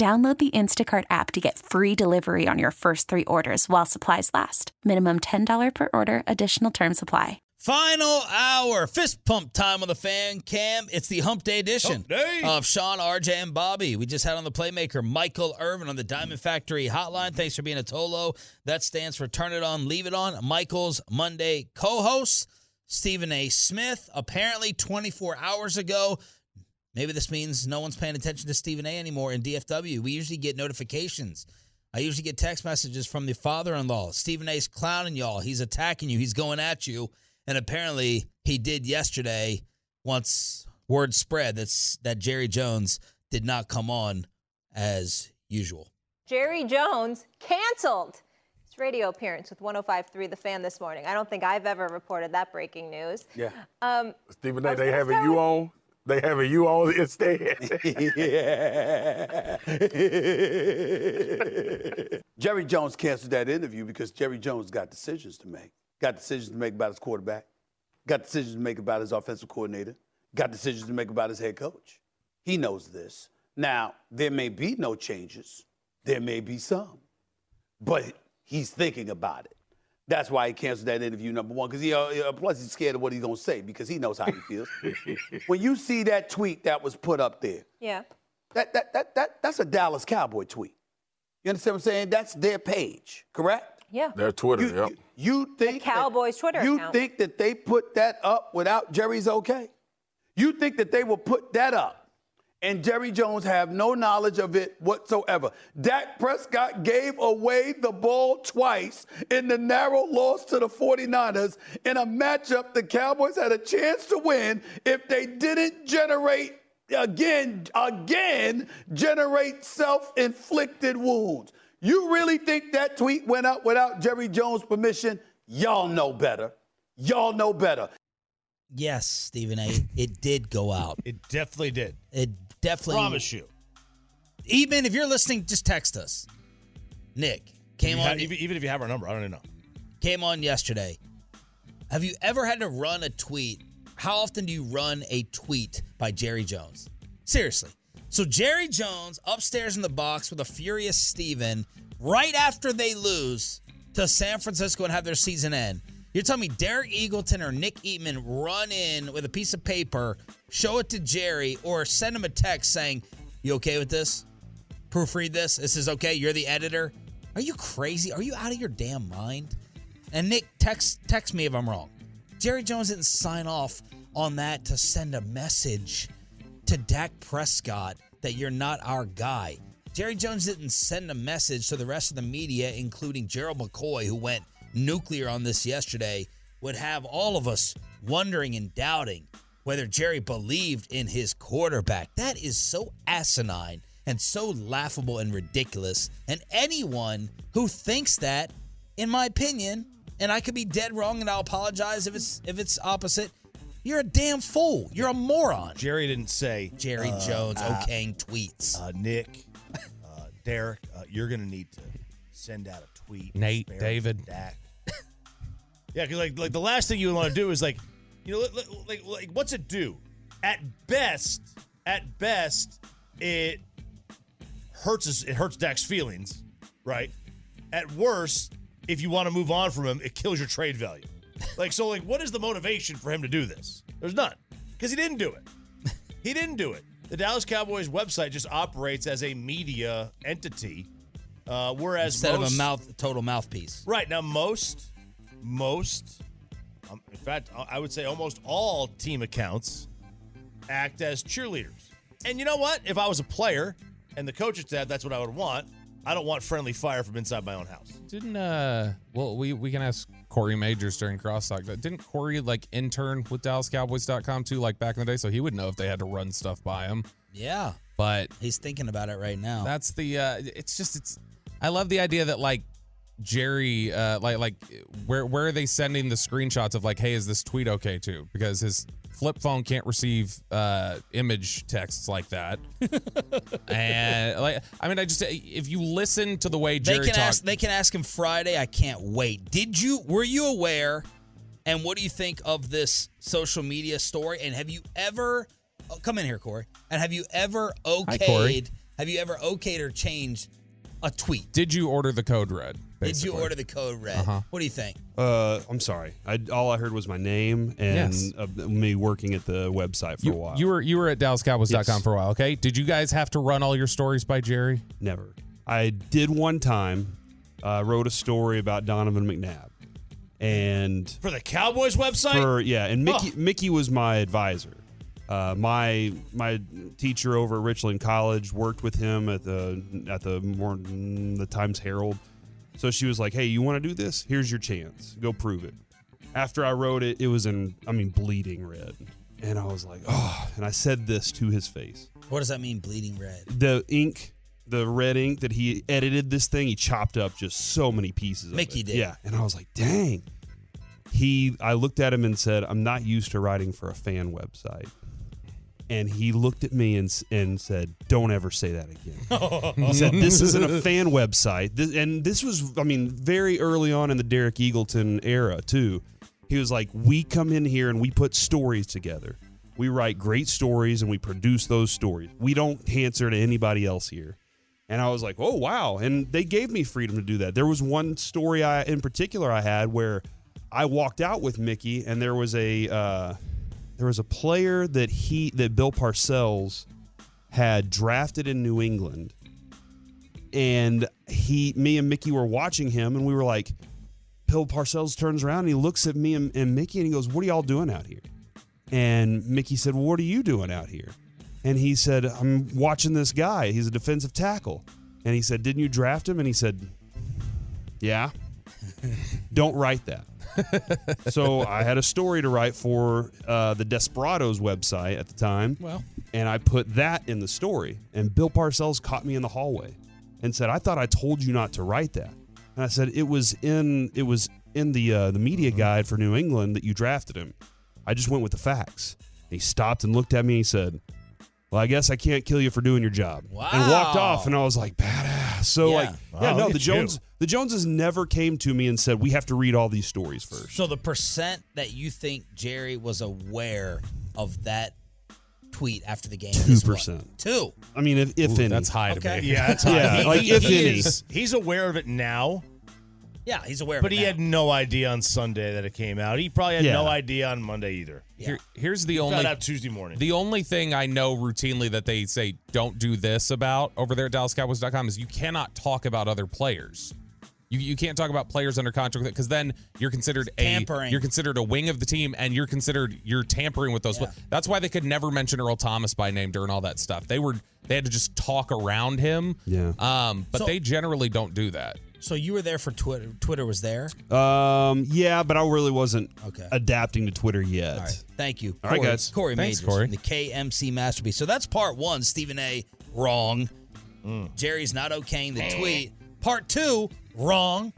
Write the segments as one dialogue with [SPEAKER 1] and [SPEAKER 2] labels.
[SPEAKER 1] Download the Instacart app to get free delivery on your first three orders while supplies last. Minimum $10 per order, additional term supply.
[SPEAKER 2] Final hour, fist pump time on the fan cam. It's the hump day edition
[SPEAKER 3] Hump day.
[SPEAKER 2] of Sean, RJ, and Bobby. We just had on the playmaker Michael Irvin on the Diamond Factory hotline. Thanks for being a Tolo. That stands for Turn It On, Leave It On. Michael's Monday co host, Stephen A. Smith. Apparently, 24 hours ago, maybe this means no one's paying attention to Stephen A. anymore in DFW. We usually get notifications. I usually get text messages from the father in law. Stephen A.'s clowning y'all. He's attacking you. He's going at you. And apparently he did yesterday once word spread that's that Jerry Jones did not come on as usual.
[SPEAKER 4] Jerry Jones canceled his radio appearance with 105.3 The Fan this morning. I don't think I've ever reported that breaking news.
[SPEAKER 3] Yeah.
[SPEAKER 4] Um,
[SPEAKER 3] Stephen
[SPEAKER 4] I
[SPEAKER 3] A.
[SPEAKER 4] was
[SPEAKER 3] They
[SPEAKER 4] gonna
[SPEAKER 3] having you on. They having you on instead. Yeah.
[SPEAKER 5] Jerry Jones canceled that interview because Jerry Jones got decisions to make. Got decisions to make about his quarterback. Got decisions to make about his offensive coordinator. Got decisions to make about his head coach. He knows this. Now, there may be no changes. There may be some. But he's thinking about it. That's why he canceled that interview, number one, because he, uh, uh, plus he's scared of what he's going to say because he knows how he feels. when you see that tweet that was put up there,
[SPEAKER 4] yeah.
[SPEAKER 5] that, that, that, that, that's a Dallas Cowboy tweet. You understand what I'm saying? That's their page, correct?
[SPEAKER 4] Yeah.
[SPEAKER 3] Their Twitter,
[SPEAKER 5] You,
[SPEAKER 3] yep.
[SPEAKER 5] you, you think that-
[SPEAKER 4] Cowboys Twitter
[SPEAKER 5] You
[SPEAKER 4] account.
[SPEAKER 5] think that they put that up without Jerry's okay? You think that they will put that up and Jerry Jones have no knowledge of it whatsoever? Dak Prescott gave away the ball twice in the narrow loss to the 49ers in a matchup the Cowboys had a chance to win if they didn't generate again, again, generate self-inflicted wounds. You really think that tweet went out without Jerry Jones' permission? Y'all know better. Y'all know better.
[SPEAKER 2] Yes, Stephen A. It did go out.
[SPEAKER 6] It definitely did.
[SPEAKER 2] It definitely
[SPEAKER 6] Promise you.
[SPEAKER 2] Even if you're listening, just text us. Nick came on
[SPEAKER 6] even, even if you have our number, I don't even know.
[SPEAKER 2] came on yesterday. Have you ever had to run a tweet? How often do you run a tweet by Jerry Jones? Seriously. So Jerry Jones upstairs in the box with a furious Steven right after they lose to San Francisco and have their season end. You're telling me Derek Eagleton or Nick Eatman run in with a piece of paper, show it to Jerry, or send him a text saying, You okay with this? Proofread this. This is okay. You're the editor. Are you crazy? Are you out of your damn mind? And Nick, text text me if I'm wrong. Jerry Jones didn't sign off on that to send a message to Dak Prescott that you're not our guy. Jerry Jones didn't send a message to the rest of the media, including Gerald McCoy, who went nuclear on this yesterday, would have all of us wondering and doubting whether Jerry believed in his quarterback. That is so asinine and so laughable and ridiculous. And anyone who thinks that, in my opinion, and I could be dead wrong, and I'll apologize if it's if it's opposite. You're a damn fool. You're a moron.
[SPEAKER 6] Jerry didn't say,
[SPEAKER 2] Jerry
[SPEAKER 6] uh,
[SPEAKER 2] Jones
[SPEAKER 6] uh,
[SPEAKER 2] okaying tweets.
[SPEAKER 6] uh, Nick, uh, Derek, uh, you're going to need to send out a tweet.
[SPEAKER 7] Nate,
[SPEAKER 6] spare
[SPEAKER 7] David.
[SPEAKER 6] Dak. yeah, because like, like the last thing you want to do is like, you know, like, like, like what's it do? At best, at best, it hurts us. It hurts Dak's feelings, right? At worst, if you want to move on from him, it kills your trade value. Like, so, like, what is the motivation for him to do this? There's none, because he didn't do it. He didn't do it. the Dallas Cowboys website just operates as a media entity, uh, whereas
[SPEAKER 2] Instead of a mouth total mouthpiece.
[SPEAKER 6] Right now, most, most, um, in fact, I- I would say almost all team accounts act as cheerleaders. And you know what? If I was a player and the coach said that's what I would want, I don't want friendly fire from inside my own house.
[SPEAKER 7] Didn't uh well we we can ask Corey Majors during crosstalk. but Didn't Corey like intern with DallasCowboys.com too, like back in the day? So he would know if they had to run stuff by him.
[SPEAKER 2] Yeah.
[SPEAKER 7] But
[SPEAKER 2] He's thinking about it right now.
[SPEAKER 7] that's the uh it's just it's I love the idea that like Jerry uh like like where where are they sending the screenshots of like, hey, is this tweet okay too? Because his flip phone can't receive uh image texts like that. and like I mean I just if you listen to the way
[SPEAKER 2] they
[SPEAKER 7] Jerry
[SPEAKER 2] can
[SPEAKER 7] talks
[SPEAKER 2] ask they can ask him Friday. I can't wait. Did you were you aware and what do you think of this social media story? And have you ever oh, come in here, Corey? And have you ever
[SPEAKER 7] Hi,
[SPEAKER 2] okayed have you ever okayed or changed a tweet?
[SPEAKER 7] Did you order the code red?
[SPEAKER 2] Did you
[SPEAKER 7] basically?
[SPEAKER 2] order the code red?
[SPEAKER 7] Uh-huh.
[SPEAKER 2] What do you think?
[SPEAKER 8] Uh, I'm sorry. I, all I heard was my name and
[SPEAKER 7] Yes.
[SPEAKER 8] uh, me working at the website for
[SPEAKER 7] You,
[SPEAKER 8] a while.
[SPEAKER 7] you were you were at DallasCowboys.com
[SPEAKER 8] Yes.
[SPEAKER 7] for a while, okay? Did you guys have to run all your stories by Jerry?
[SPEAKER 8] Never. I did one time. Uh, wrote a story about Donovan McNabb, and
[SPEAKER 6] For the Cowboys website?
[SPEAKER 8] for yeah, and Mickey
[SPEAKER 6] Oh.
[SPEAKER 8] Mickey was my advisor. Uh, my my teacher over at Richland College worked with him at the at the more the Times Herald. So she was like, "Hey, you want to do this? Here's your chance. Go prove it." After I wrote it, it was in I mean bleeding red, and I was like, "Oh!" And I said this to his face.
[SPEAKER 2] What does that mean, bleeding red?
[SPEAKER 8] The ink, the red ink that he edited this thing, he chopped up just so many pieces.
[SPEAKER 2] Mickey
[SPEAKER 8] of it.
[SPEAKER 2] did.
[SPEAKER 8] yeah. And I was like, "Dang." He, I looked at him and said, "I'm not used to writing for a fan website." And he looked at me and and said, "Don't ever say that again." he said, "This isn't a fan website," this, and this was, I mean, very early on in the Derek Eagleton era too. He was like, "We come in here and we put stories together. We write great stories and we produce those stories. We don't answer to anybody else here." And I was like, "Oh wow!" And they gave me freedom to do that. There was one story I, in particular, I had where I walked out with Mickey, and there was a uh, there was a player that he that Bill Parcells had drafted in New England, and he, me and Mickey were watching him, and we were like, Bill Parcells turns around and he looks at me and, and Mickey, and he goes, "What are y'all doing out here?" And Mickey said, well, "What are you doing out here?" And he said, "I'm watching this guy. He's a defensive tackle." And he said, "Didn't you draft him?" And he said, "Yeah." Don't write that. so I had a story to write for uh, the Desperados website at the time.
[SPEAKER 7] Well.
[SPEAKER 8] and I put that in the story. And Bill Parcells caught me in the hallway and said, "I thought I told you not to write that." And I said, "It was in it was in the uh, the media guide for New England that you drafted him. I just went with the facts." And he stopped and looked at me and he said, "Well, I guess I can't kill you for doing your job." Wow. And walked off. And I was like, "Badass." So
[SPEAKER 2] Yeah.
[SPEAKER 8] like, yeah, no, the
[SPEAKER 6] at you.
[SPEAKER 8] The Joneses never came to me and said, "We have to read all these stories first.
[SPEAKER 2] So the percent that you think Jerry was aware of that tweet after the game is what?
[SPEAKER 8] 2%.
[SPEAKER 2] Two.
[SPEAKER 8] I mean, if, if
[SPEAKER 7] Ooh,
[SPEAKER 8] any.
[SPEAKER 7] that's high to
[SPEAKER 2] Okay.
[SPEAKER 7] me.
[SPEAKER 6] Yeah, that's
[SPEAKER 8] Yeah, like, if any.
[SPEAKER 6] is- he's aware of it now,
[SPEAKER 2] Yeah, he's aware.
[SPEAKER 6] but
[SPEAKER 2] of it But
[SPEAKER 6] he
[SPEAKER 2] now.
[SPEAKER 6] had no idea on Sunday that it came out. He probably had
[SPEAKER 8] Yeah.
[SPEAKER 6] no idea on Monday either.
[SPEAKER 7] Here, here's the
[SPEAKER 6] Found
[SPEAKER 7] only
[SPEAKER 6] out Tuesday morning.
[SPEAKER 7] the only thing I know routinely that they say don't do this about over there at DallasCowboys.com is you cannot talk about other players. You, you can't talk about players under contract because then you're considered a
[SPEAKER 2] Tampering.
[SPEAKER 7] you're considered a wing of the team and you're considered you're tampering with those.
[SPEAKER 2] Yeah.
[SPEAKER 7] That's why they could never mention Earl Thomas by name during all that stuff. They were they had to just talk around him.
[SPEAKER 8] Yeah.
[SPEAKER 7] Um, but
[SPEAKER 2] So-
[SPEAKER 7] they generally don't do that.
[SPEAKER 2] So you were there for Twitter. Twitter was there.
[SPEAKER 8] Um, yeah, but I really wasn't
[SPEAKER 2] Okay.
[SPEAKER 8] adapting to Twitter yet.
[SPEAKER 2] All right. Thank you.
[SPEAKER 8] All right,
[SPEAKER 2] Corey,
[SPEAKER 8] guys.
[SPEAKER 2] Corey
[SPEAKER 7] Thanks,
[SPEAKER 2] Majors
[SPEAKER 7] Corey.
[SPEAKER 2] the KMC Masterpiece. So that's part one. Stephen A. Wrong.
[SPEAKER 8] Mm.
[SPEAKER 2] Jerry's not okaying the tweet. Part two. Wrong.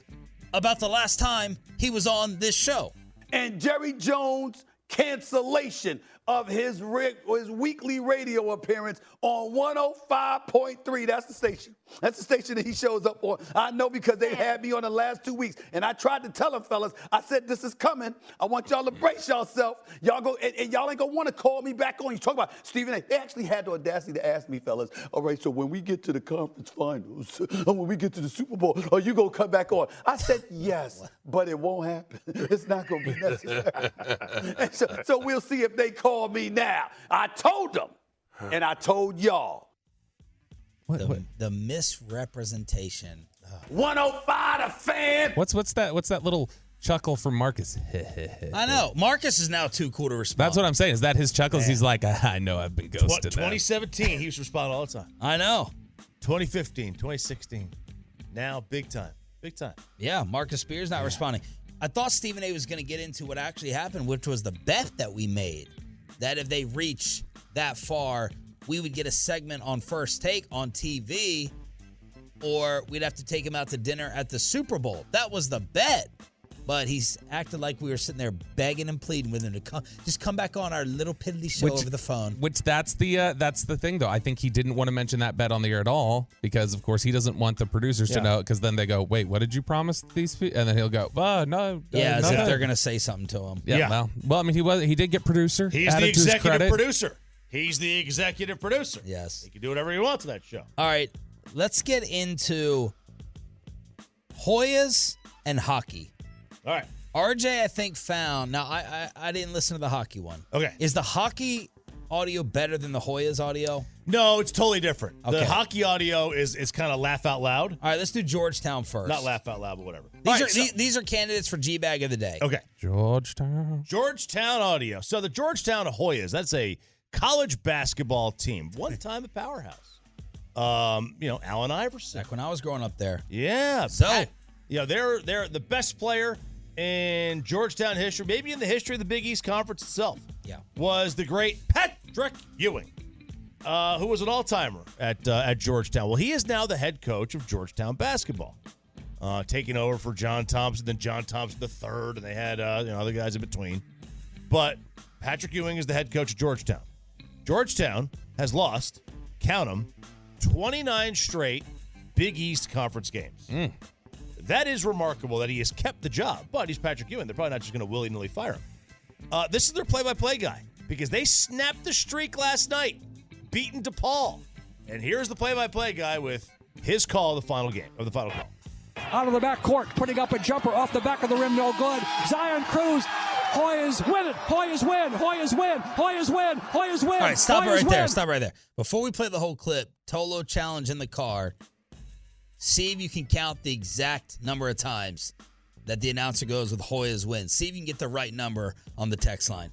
[SPEAKER 2] About the last time he was on this show.
[SPEAKER 5] and Jerry Jones cancellation of his ri- his weekly radio appearance on 105.3. That's the station. That's the station that he shows up on. I know because they had me on the last two weeks, and I tried to tell them, fellas. I said this is coming. I want y'all to brace yourself. Y'all go, and, and y'all ain't gonna want to call me back on. You talk about Stephen A. They actually had the audacity to ask me, fellas. All right, so when we get to the conference finals, and when we get to the Super Bowl, are you gonna come back on? I said yes, but it won't happen. It's not gonna be necessary. So, so we'll see if they call me now. I told them And I told y'all,
[SPEAKER 2] The, the misrepresentation.
[SPEAKER 5] 105 the fan.
[SPEAKER 7] What's what's that? What's that little chuckle from Marcus?
[SPEAKER 2] I know. Marcus is now too cool to respond.
[SPEAKER 7] That's what I'm saying. Is that his chuckles? He's like, I know I've been ghosted. man."
[SPEAKER 6] 2017, he was responding all the time.
[SPEAKER 2] I know.
[SPEAKER 6] 2015, 2016. Now, big time. Big time.
[SPEAKER 2] Yeah, Marcus Spears not responding. I thought Stephen A was going to get into what actually happened, which was the bet that we made that if they reach that far, we would get a segment on First Take on TV, or we'd have to take him out to dinner at the Super Bowl. That was the bet. But he's acted like we were sitting there begging and pleading with him to come, just come back on our little piddly show
[SPEAKER 7] Which-
[SPEAKER 2] over the phone.
[SPEAKER 7] Which that's the uh, that's the thing though. I think he didn't want to mention that bet on the air at all because of course he doesn't want the producers
[SPEAKER 6] Yeah.
[SPEAKER 7] to know because then they go, wait, what did you promise these people? And then he'll go, oh no, uh,
[SPEAKER 2] Yeah, as if they're going to say something to him.
[SPEAKER 7] Yeah,
[SPEAKER 6] Yeah.
[SPEAKER 7] Well, well, I mean, he was he did get producer.
[SPEAKER 6] He's
[SPEAKER 7] added
[SPEAKER 6] the
[SPEAKER 7] to his
[SPEAKER 6] executive
[SPEAKER 7] credit.
[SPEAKER 6] producer. He's the executive producer.
[SPEAKER 2] Yes.
[SPEAKER 6] He can do whatever he wants to that show.
[SPEAKER 2] All right, let's get into Hoyas and hockey.
[SPEAKER 6] All right.
[SPEAKER 2] RJ, I think found. Now, I, I I didn't listen to the hockey one.
[SPEAKER 6] Okay.
[SPEAKER 2] Is the hockey audio better than the Hoyas audio?
[SPEAKER 6] No, it's totally different.
[SPEAKER 2] Okay.
[SPEAKER 6] The hockey audio is is kind of laugh out loud.
[SPEAKER 2] All right, let's do Georgetown first.
[SPEAKER 6] Not laugh out loud, but whatever.
[SPEAKER 2] These
[SPEAKER 6] All
[SPEAKER 2] are
[SPEAKER 6] right, so-
[SPEAKER 2] these, these are candidates for G bag of the day.
[SPEAKER 6] okay.
[SPEAKER 7] Georgetown.
[SPEAKER 6] Georgetown audio. So the Georgetown Hoyas, that's a college basketball team, one time a powerhouse. Um, you know, Allen Iverson.
[SPEAKER 2] Back when I was growing up there.
[SPEAKER 6] Yeah.
[SPEAKER 2] So-
[SPEAKER 6] Pat- you know, they're they're the best player in Georgetown history, maybe in the history of the Big East Conference itself.
[SPEAKER 2] Yeah.
[SPEAKER 6] Was the great Patrick Ewing, uh, who was an all-timer at uh, at Georgetown. Well, he is now the head coach of Georgetown basketball, uh, taking over for John Thompson, then John Thompson the third, and they had uh, you know other guys in between. But Patrick Ewing is the head coach of Georgetown. Georgetown has lost, count them, 29 straight Big East Conference games. That is remarkable that he has kept the job, but he's Patrick Ewing. They're probably not just going to willy nilly fire him. Uh, this is their play by play guy because they snapped the streak last night, beating DePaul. And here's the play by play guy with his call of the final game, of the final call.
[SPEAKER 9] out of the back court, putting up a jumper off the back of the rim, no good. Zion Cruz, Hoyas win it. Hoyas win. Hoyas win. Hoyas win. Hoyas win.
[SPEAKER 2] All right, stop
[SPEAKER 9] Hoyas
[SPEAKER 2] right there.
[SPEAKER 9] win.
[SPEAKER 2] Stop right there. Before we play the whole clip, Tolo challenge in the car. See if you can count the exact number of times that the announcer goes with Hoyas win. See if you can get the right number on the text line.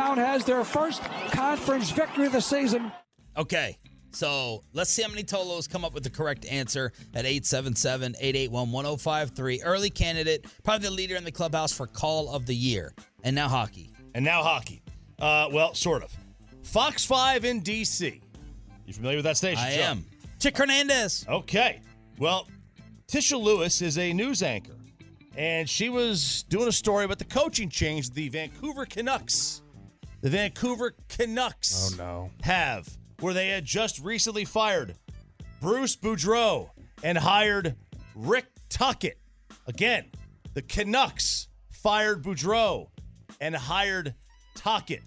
[SPEAKER 9] has their first conference victory of the season.
[SPEAKER 2] Okay, so let's see how many Tolos come up with the correct answer at 877 881 1053. Early candidate, probably the leader in the clubhouse for call of the year. And now hockey.
[SPEAKER 6] And now hockey. Uh, well, sort of. Fox 5 in D.C. You familiar with that station?
[SPEAKER 2] I
[SPEAKER 6] Joe?
[SPEAKER 2] am. Chick Hernandez.
[SPEAKER 6] Okay. Well, Tisha Lewis is a news anchor, and she was doing a story about the coaching change the Vancouver Canucks. The Vancouver Canucks
[SPEAKER 7] Oh, no.
[SPEAKER 6] have, where they had just recently fired Bruce Boudreau and hired Rick Tocchet. Again, the Canucks fired Boudreau and hired Tocchet.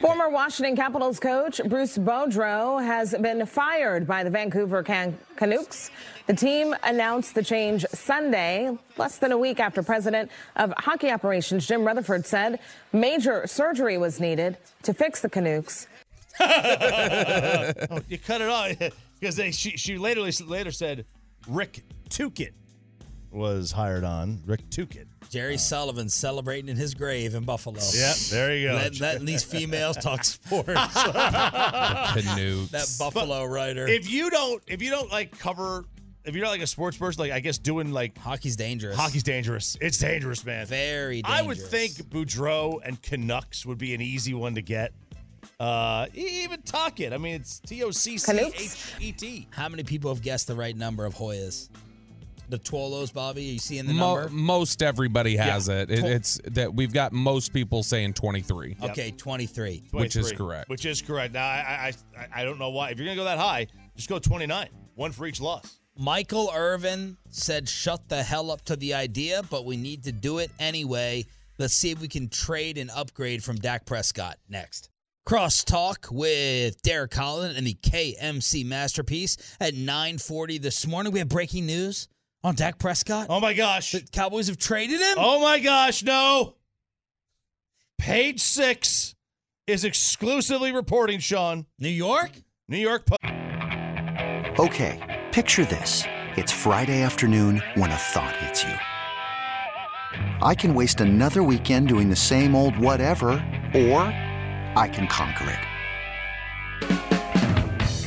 [SPEAKER 10] Former Washington Capitals coach Bruce Boudreau has been fired by the Vancouver Can- Canucks. The team announced the change Sunday, less than a week after President of Hockey Operations Jim Rutherford said major surgery was needed to fix the Canucks.
[SPEAKER 6] oh, you cut it off because she, she later later said Rick Tocchet was hired on. Rick Tocchet.
[SPEAKER 2] Jerry Sullivan celebrating in his grave in Buffalo.
[SPEAKER 6] Yep, there you go.
[SPEAKER 2] Let, letting these females talk sports.
[SPEAKER 7] Canucks.
[SPEAKER 2] that Buffalo writer.
[SPEAKER 6] If you don't, if you don't like cover, if you're not like a sports person, like I guess doing like
[SPEAKER 2] Hockey's dangerous.
[SPEAKER 6] hockey's dangerous. It's dangerous, man.
[SPEAKER 2] very dangerous.
[SPEAKER 6] I would think Boudreau and Canucks would be an easy one to get. Uh, e- even Tocchet. I mean, it's T O C C H E T.
[SPEAKER 2] How many people have guessed the right number of Hoyas? The Tolos, Bobby? Are you seeing the
[SPEAKER 7] Mo-
[SPEAKER 2] number?
[SPEAKER 7] most everybody has
[SPEAKER 2] Yeah.
[SPEAKER 7] it. it. It's that we've got most people saying 23.
[SPEAKER 2] Okay, 23.
[SPEAKER 7] Which is correct.
[SPEAKER 6] Which is correct. Now, I, I, I, I don't know why. If you're going to go that high, just go 29. One for each loss.
[SPEAKER 2] Michael Irvin said, shut the hell up to the idea, but we need to do it anyway. Let's see if we can trade and upgrade from Dak Prescott next. Crosstalk with Derek Collin and the KMC Masterpiece at 940 this morning. We have breaking news on Dak Prescott.
[SPEAKER 6] Oh, my gosh.
[SPEAKER 2] The Cowboys have traded him?
[SPEAKER 6] Oh, my gosh. No. Page six is exclusively reporting, Sean.
[SPEAKER 2] New York?
[SPEAKER 6] New York Post.
[SPEAKER 11] Okay, picture this. It's Friday afternoon when a thought hits you. I can waste another weekend doing the same old whatever, or I can conquer it.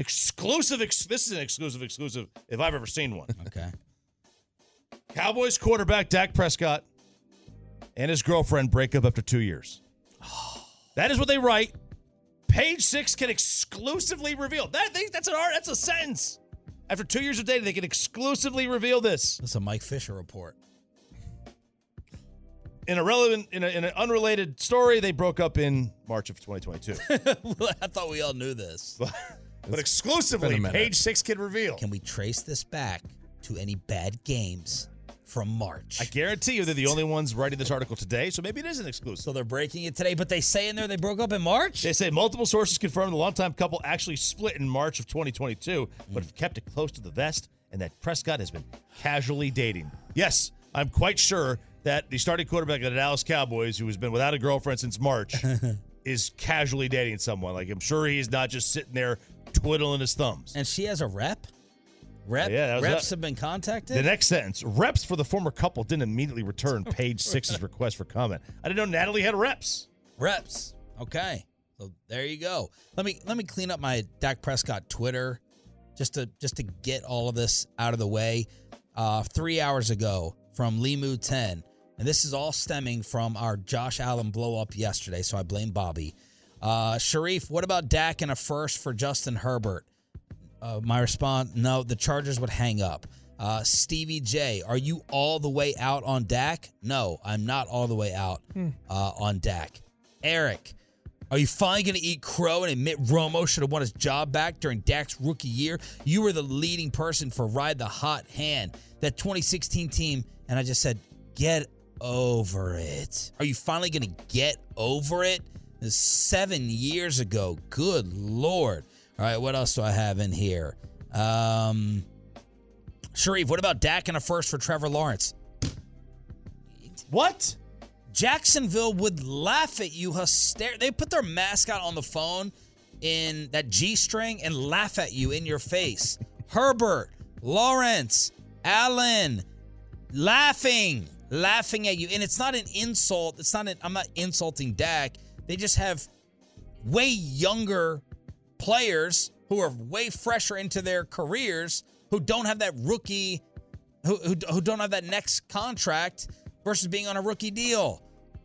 [SPEAKER 6] exclusive. Ex- this is an exclusive exclusive if I've ever seen one.
[SPEAKER 2] Okay.
[SPEAKER 6] Cowboys quarterback Dak Prescott and his girlfriend break up after two years. That is what they write. Page six can exclusively reveal that. They, that's an art. That's a sentence. After two years of dating, they can exclusively reveal this.
[SPEAKER 2] That's a Mike Fisher report.
[SPEAKER 6] In a relevant, in, a, in an unrelated story, they broke up in March of 2022.
[SPEAKER 2] I thought we all knew this.
[SPEAKER 6] but exclusively, Page six can reveal.
[SPEAKER 2] Can we trace this back to any bad games from March?
[SPEAKER 6] I guarantee you they're the only ones writing this article today, so maybe it is an exclusive.
[SPEAKER 2] So they're breaking it today, but they say in there they broke up in March?
[SPEAKER 6] They say multiple sources confirm the longtime couple actually split in March of 2022, but have kept it close to the vest, and that Prescott has been casually dating. Yes, I'm quite sure that the starting quarterback of the Dallas Cowboys, who has been without a girlfriend since March, is casually dating someone. Like, I'm sure he's not just sitting there twiddling his thumbs.
[SPEAKER 2] And she has a rep? Rep?
[SPEAKER 6] Yeah, that
[SPEAKER 2] Reps
[SPEAKER 6] it.
[SPEAKER 2] have been contacted?
[SPEAKER 6] The next sentence reps for the former couple didn't immediately return page six's request for comment. I didn't know Natalie had reps.
[SPEAKER 2] Reps. Okay. So there you go. Let me let me clean up my Dak Prescott Twitter just to just to get all of this out of the way. Uh, three hours ago from Limu 10. And this is all stemming from our Josh Allen blow up yesterday, so I blame Bobby. Uh, Shariff, what about Dak and a first for Justin Herbert? Uh, my response: No, the Chargers would hang up. Uh, Stevie J, are you all the way out on Dak? No, I'm not all the way out uh, on Dak. Eric, are you finally going to eat crow and admit Romo should have won his job back during Dak's rookie year? You were the leading person for Ride the Hot Hand, that 2016 team, and I just said, get over it. Are you finally going to get over it? Seven years ago. Good Lord. All right, what else do I have in here? Um, Shariff, what about Dak and a first for Trevor Lawrence?
[SPEAKER 6] What?
[SPEAKER 2] Jacksonville would laugh at you hyster- They put their mascot on the phone in that G string and laugh at you in your face. Herbert, Lawrence, Allen, laughing, laughing at you. And it's not an insult. It's not an, I'm not insulting Dak. They just have way younger players who are way fresher into their careers who don't have that rookie, who, who, who don't have that next contract versus being on a rookie deal.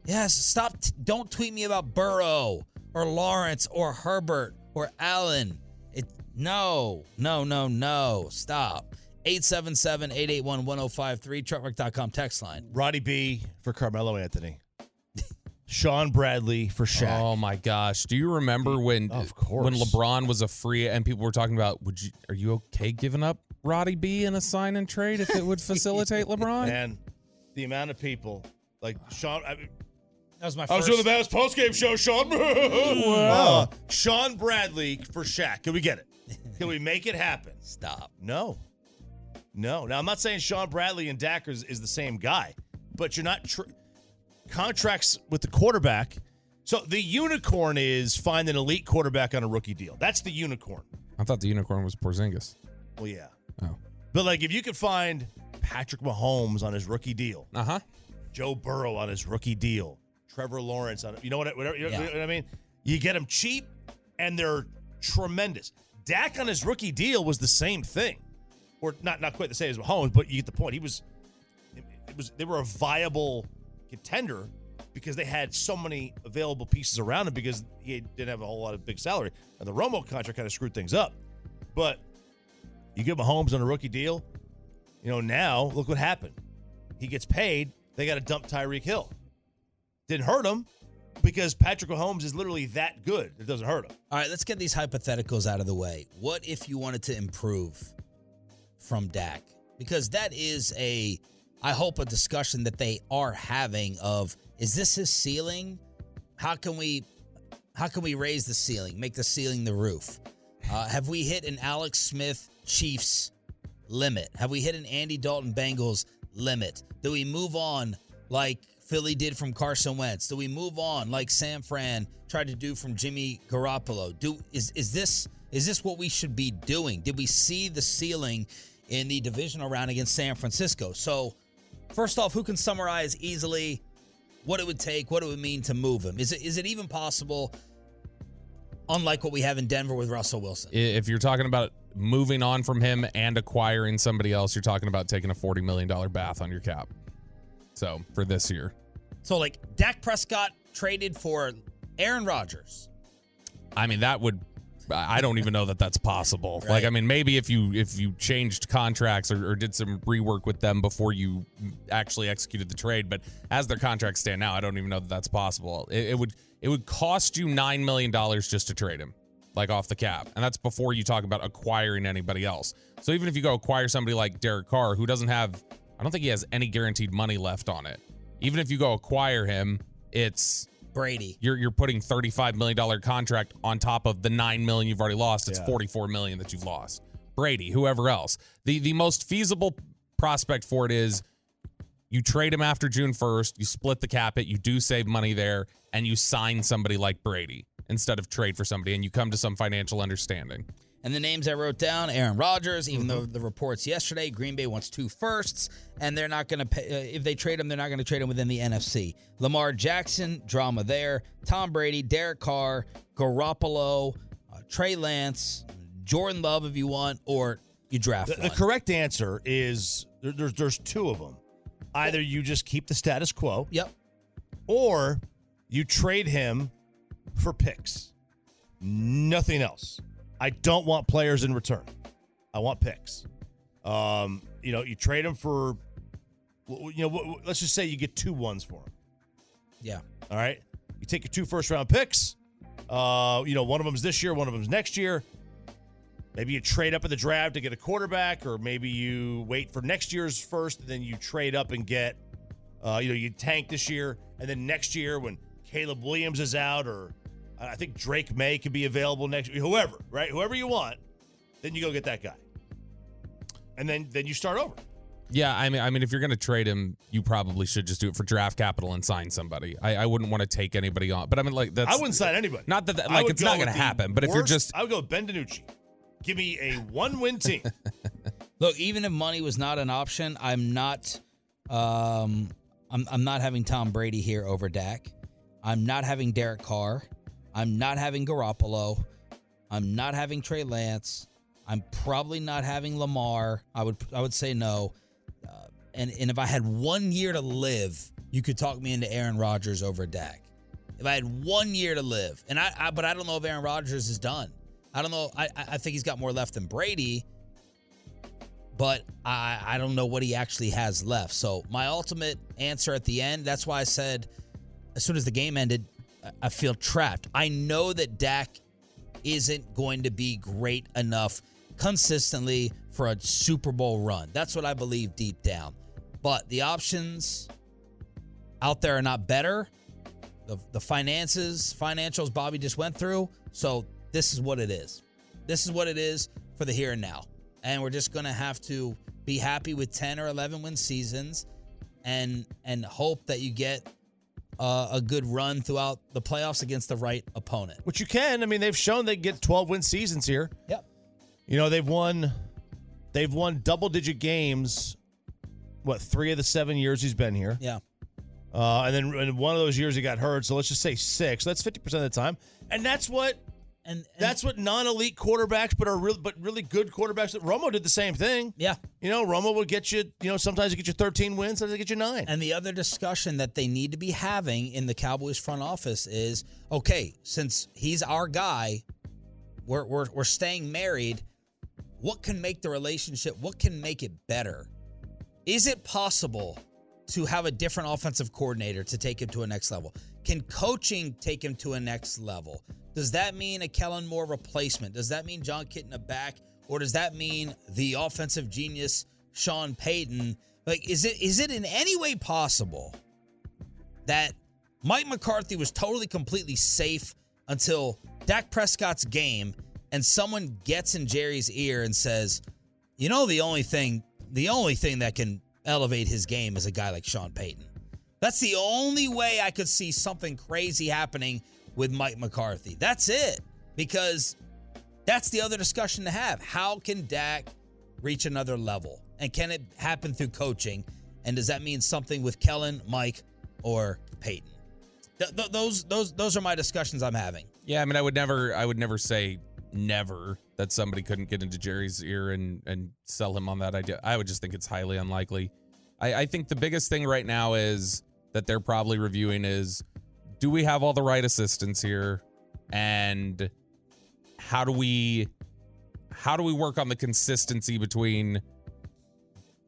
[SPEAKER 2] Yes, stop. Don't tweet me about Burrow or Lawrence or Herbert or Allen. It no, no, no, no. Stop. 877-881-1053, truckmark.com text line.
[SPEAKER 6] Roddy B for Carmelo Anthony. Shawn Bradley for Shaq.
[SPEAKER 7] Oh my gosh! Do you remember when
[SPEAKER 6] Of course.
[SPEAKER 7] when LeBron was a free and people were talking about would you are you okay giving up Roddy B in a sign and trade if it would facilitate LeBron?
[SPEAKER 6] Man, the amount of people like Sean. I, mean,
[SPEAKER 2] That was my
[SPEAKER 6] I was
[SPEAKER 2] first.
[SPEAKER 6] doing the best post game show, Sean. Uh, Shawn Bradley for Shaq. Can we get it? Can we make it happen?
[SPEAKER 2] Stop.
[SPEAKER 6] No. No. Now, I'm not saying Shawn Bradley and Dak is, is the same guy, but you're not. Tr- contracts with the quarterback. So the unicorn is find an elite quarterback on a rookie deal. That's the unicorn.
[SPEAKER 7] I thought the unicorn was Porzingis.
[SPEAKER 6] Well, yeah.
[SPEAKER 7] Oh.
[SPEAKER 6] But like, if you could find Patrick Mahomes on his rookie deal,
[SPEAKER 7] Uh huh.
[SPEAKER 6] Joe Burrow on his rookie deal, Trevor Lawrence on, you know what, whatever, you know,
[SPEAKER 2] Yeah.
[SPEAKER 6] what I mean? You get them cheap, and they're tremendous. Dak on his rookie deal was the same thing, or not not quite the same as Mahomes, but you get the point. He was, it was they were a viable contender because they had so many available pieces around him because he didn't have a whole lot of big salary. And the Romo contract kind of screwed things up, but you give Mahomes on a rookie deal, you know now look what happened. He gets paid. They got to dump Tyreek Hill. Didn't hurt him because Patrick Mahomes is literally that good. It doesn't hurt him.
[SPEAKER 2] All right, let's get these hypotheticals out of the way. What if you wanted to improve from Dak? Because that is a, I hope, a discussion that they are having of is this his ceiling? How can we, how can we raise the ceiling, make the ceiling the roof? Uh, have we hit an Alex Smith Chiefs limit? Have we hit an Andy Dalton Bengals limit? Do we move on like Philly did from Carson Wentz? Do we move on like San Fran tried to do from Jimmy Garoppolo? Do is is this is this what we should be doing? Did we see the ceiling in the divisional round against San Francisco? So, first off, who can summarize easily what it would take, what it would mean to move him? Is it is it even possible? Unlike what we have in Denver with Russell Wilson.
[SPEAKER 7] If you're talking about moving on from him and acquiring somebody else, you're talking about taking a forty million dollar bath on your cap. So for this year,
[SPEAKER 2] So like Dak Prescott traded for Aaron Rodgers.
[SPEAKER 7] I mean that would. I don't even know that that's possible. Like, I mean, maybe if you if you changed contracts or, or did some rework with them before you actually executed the trade, but as their contracts stand now, I don't even know that that's possible. It, it would it would cost you nine million dollars just to trade him, like off the cap, and that's before you talk about acquiring anybody else. So even if you go acquire somebody like Derek Carr, who doesn't have, I don't think he has any guaranteed money left on it. Even if you go acquire him, it's
[SPEAKER 2] Brady.
[SPEAKER 7] you're you're putting thirty five million dollar contract on top of the nine million you've already lost. It's
[SPEAKER 6] Yeah.
[SPEAKER 7] forty four million that you've lost. Brady, whoever else. The the most feasible prospect for it is you trade him after June first, you split the cap it, you do save money there, and you sign somebody like Brady instead of trade for somebody, and you come to some financial understanding.
[SPEAKER 2] And the names I wrote down Aaron Rodgers, even though the reports yesterday, Green Bay wants two firsts, and they're not going to pay. Uh, if they trade him, they're not going to trade him within the NFC. Lamar Jackson, drama there. Tom Brady, Derek Carr, Garoppolo, uh, Trey Lance, Jordan Love, if you want, or you draft
[SPEAKER 6] The, the correct answer is there, there's there's two of them. Either you just keep the status quo.
[SPEAKER 2] Yep.
[SPEAKER 6] Or you trade him for picks. Nothing else. I don't want players in return. I want picks. Um, you know, you trade them for, you know, let's just say you get two ones for him.
[SPEAKER 2] Yeah.
[SPEAKER 6] All right. You take your two first round picks. Uh, you know, one of them's this year, one of them's next year. Maybe you trade up in the draft to get a quarterback, or maybe you wait for next year's first, and then you trade up and get, uh, you know, you tank this year, and then next year when Caleb Williams is out, or I think Drake Maye could be available next year, whoever, right? Whoever you want, then you go get that guy, and then then you start over.
[SPEAKER 7] Yeah, I mean, I mean, if you're going to trade him, you probably should just do it for draft capital and sign somebody. I, I wouldn't want to take anybody on, but I mean, like that's.
[SPEAKER 6] I wouldn't sign anybody.
[SPEAKER 7] Not that, that like it's
[SPEAKER 6] go
[SPEAKER 7] not going to
[SPEAKER 6] with the
[SPEAKER 7] happen. But if you're just,
[SPEAKER 6] I would go with Ben DiNucci. Give me a one-win team.
[SPEAKER 2] Look, even if money was not an option, I'm not. Um, I'm I'm not having Tom Brady here over Dak. I'm not having Derek Carr. I'm not having Garoppolo. I'm not having Trey Lance. I'm probably not having Lamar. I would I would say no. Uh, and and if I had one year to live, you could talk me into Aaron Rodgers over Dak. If I had one year to live, and I, I but I don't know if Aaron Rodgers is done. I don't know. I I think he's got more left than Brady but I, I don't know what he actually has left. So my ultimate answer at the end, that's why I said as soon as the game ended, I- feel trapped. I know that Dak isn't going to be great enough consistently for a Super Bowl run. That's what I believe deep down. But the options out there are not better. The, the finances, financials Bobby just went through. So this is what it is. This is what it is for the here and now. And we're just going to have to be happy with 10 or 11 win seasons and and hope that you get uh, a good run throughout the playoffs against the right opponent.
[SPEAKER 6] Which you can. I mean, they've shown they get 12 win seasons here.
[SPEAKER 2] Yep.
[SPEAKER 6] You know, they've won they've won double digit games what, 3 of the 7 years he's been here.
[SPEAKER 2] Yeah.
[SPEAKER 6] Uh, and then in one of those years he got hurt, so let's just say 6. That's 50% of the time. And that's what
[SPEAKER 2] and,
[SPEAKER 6] that's what non-elite quarterbacks but are real but really good quarterbacks. Romo did the same thing.
[SPEAKER 2] Yeah.
[SPEAKER 6] You know, Romo would get you, you know, sometimes he get you 13 wins, sometimes he get you 9.
[SPEAKER 2] And the other discussion that they need to be having in the Cowboys front office is okay, since he's our guy, we're, we're, we're staying married. What can make the relationship, what can make it better? Is it possible to have a different offensive coordinator to take him to a next level? Can coaching take him to a next level? Does that mean a Kellen Moore replacement? Does that mean Jon Kitna back? Or does that mean the offensive genius Sean Payton? Like, is it is it in any way possible that Mike McCarthy was totally completely safe until Dak Prescott's game and someone gets in Jerry's ear and says, you know, the only thing the only thing that can elevate his game is a guy like Sean Payton. That's the only way I could see something crazy happening with Mike McCarthy. That's it. Because that's the other discussion to have. How can Dak reach another level? And can it happen through coaching? And does that mean something with Kellen, Mike, or Payton? Th- th- those those those are my discussions I'm having.
[SPEAKER 7] yeah, I mean, I would never, I would never say never that somebody couldn't get into Jerry's ear and and sell him on that idea. I would just think it's highly unlikely. I, I think the biggest thing right now is that they're probably reviewing is do we have all the right assistants here and how do we how do we work on the consistency between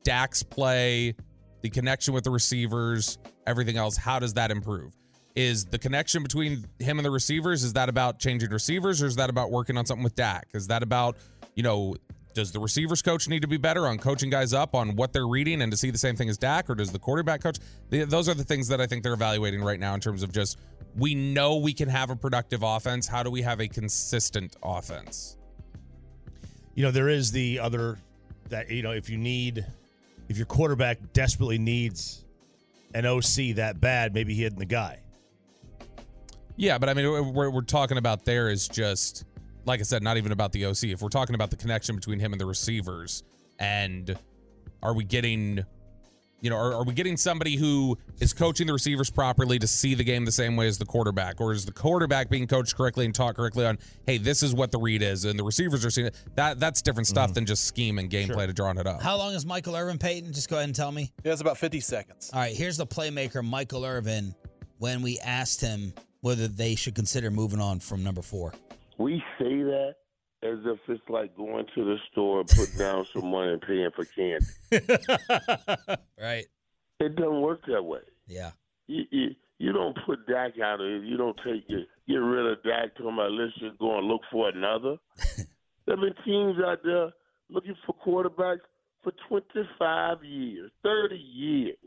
[SPEAKER 7] Dak's play, the connection with the receivers, everything else? How does that improve? Is the connection between him and the receivers is that about changing receivers or is that about working on something with Dak? Is that about, you know, does the receivers coach need to be better on coaching guys up on what they're reading and to see the same thing as Dak, or does the quarterback coach? The, those are the things that I think they're evaluating right now in terms of just we know we can have a productive offense. How do we have a consistent offense?
[SPEAKER 6] You know, there is the other that you know, if you need if your quarterback desperately needs an OC that bad, maybe he hitting the guy.
[SPEAKER 7] Yeah, but I mean, what we're talking about there is just, like I said, not even about the OC. If we're talking about the connection between him and the receivers, and are we getting, you know, are, are we getting somebody who is coaching the receivers properly to see the game the same way as the quarterback, or is the quarterback being coached correctly and taught correctly on, hey, this is what the read is, and the receivers are seeing it? That that's different stuff mm-hmm. than just scheme and gameplay to drawing it up.
[SPEAKER 2] How long is Michael Irvin Peyton? Just go ahead and tell me.
[SPEAKER 12] Yeah, it's about 50 seconds.
[SPEAKER 2] All right, here's the playmaker, Michael Irvin, when we asked him whether they should consider moving on from number four.
[SPEAKER 13] We say that as if it's like going to the store and putting down some money and paying for candy.
[SPEAKER 2] Right.
[SPEAKER 13] It doesn't work that way.
[SPEAKER 2] Yeah.
[SPEAKER 13] You, you, you don't put Dak out of it. You don't take it, get rid of Dak to my list and go and look for another. there have been teams out there looking for quarterbacks for 25 years, 30 years.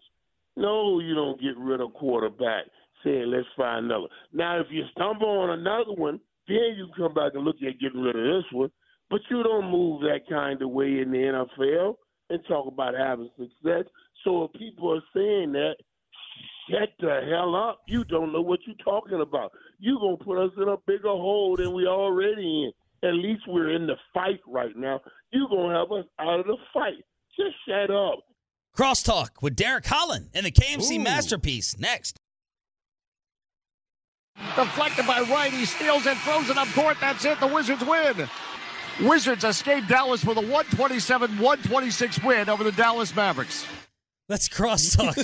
[SPEAKER 13] No, you don't get rid of quarterback saying, let's find another. Now, if you stumble on another one, then you come back and look at getting rid of this one. But you don't move that kind of way in the NFL. and talk about having success. So if people are saying that, shut the hell up. You don't know what you're talking about. You're going to put us in a bigger hole than we already in. At least we're in the fight right now. You're going to have us out of the fight. Just shut up.
[SPEAKER 2] Crosstalk with Derek Holland and the KMC Masterpiece next.
[SPEAKER 12] Deflected by Wright. He steals it, throws it up court. That's it. The Wizards win. Wizards escape Dallas with a 127 126 win over the Dallas Mavericks.
[SPEAKER 2] Let's crosstalk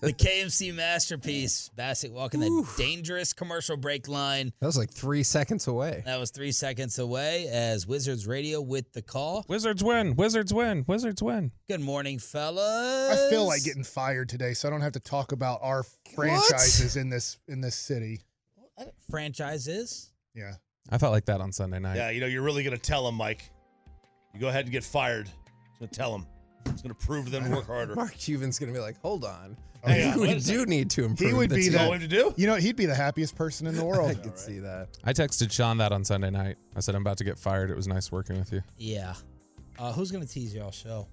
[SPEAKER 2] the KMC Masterpiece. Bassett walking the dangerous commercial break line.
[SPEAKER 14] That was like three seconds away.
[SPEAKER 2] That was three seconds away as Wizards Radio with the call.
[SPEAKER 7] Wizards win. Wizards win. Wizards win.
[SPEAKER 2] Good morning, fellas.
[SPEAKER 15] I feel like getting fired today, so I don't have to talk about our franchises in this in this city.
[SPEAKER 2] Franchises.
[SPEAKER 15] Yeah.
[SPEAKER 7] I felt like that on Sunday night.
[SPEAKER 6] Yeah, you know, you're really going to tell him, Mike. You go ahead and get fired. It's going to tell him. It's going to prove to them to work harder.
[SPEAKER 14] Mark Cuban's gonna be like, hold on.
[SPEAKER 15] Hang on,
[SPEAKER 14] we do
[SPEAKER 15] it?
[SPEAKER 14] need to improve.
[SPEAKER 15] He would
[SPEAKER 14] the
[SPEAKER 15] be
[SPEAKER 14] team.
[SPEAKER 15] the You know, he'd be the happiest person in the world.
[SPEAKER 14] I could see that.
[SPEAKER 7] I texted Shan that on Sunday night. I said, I'm about to get fired. It was nice working with you.
[SPEAKER 2] Yeah. Uh, who's going to tease y'all show?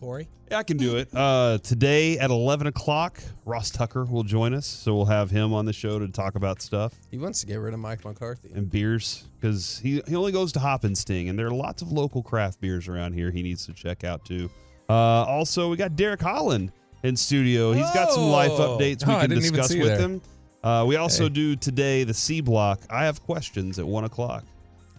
[SPEAKER 2] Corey?
[SPEAKER 8] Yeah, I can do it. Uh, today at 11 o'clock, Ross Tucker will join us. So we'll have him on the show to talk about stuff
[SPEAKER 14] He wants to get rid of Mike McCarthy.
[SPEAKER 8] and beers because he, he only goes to Hop and Sting. And there are lots of local craft beers around here he needs to check out too. Uh, also, we got Derek Holland in studio. He's got some life updates we
[SPEAKER 7] Oh, I
[SPEAKER 8] can
[SPEAKER 7] didn't even
[SPEAKER 8] discuss
[SPEAKER 7] see
[SPEAKER 8] with
[SPEAKER 7] there.
[SPEAKER 8] him. Uh, we also
[SPEAKER 14] Hey.
[SPEAKER 8] do today the C block. I have questions at 1 o'clock.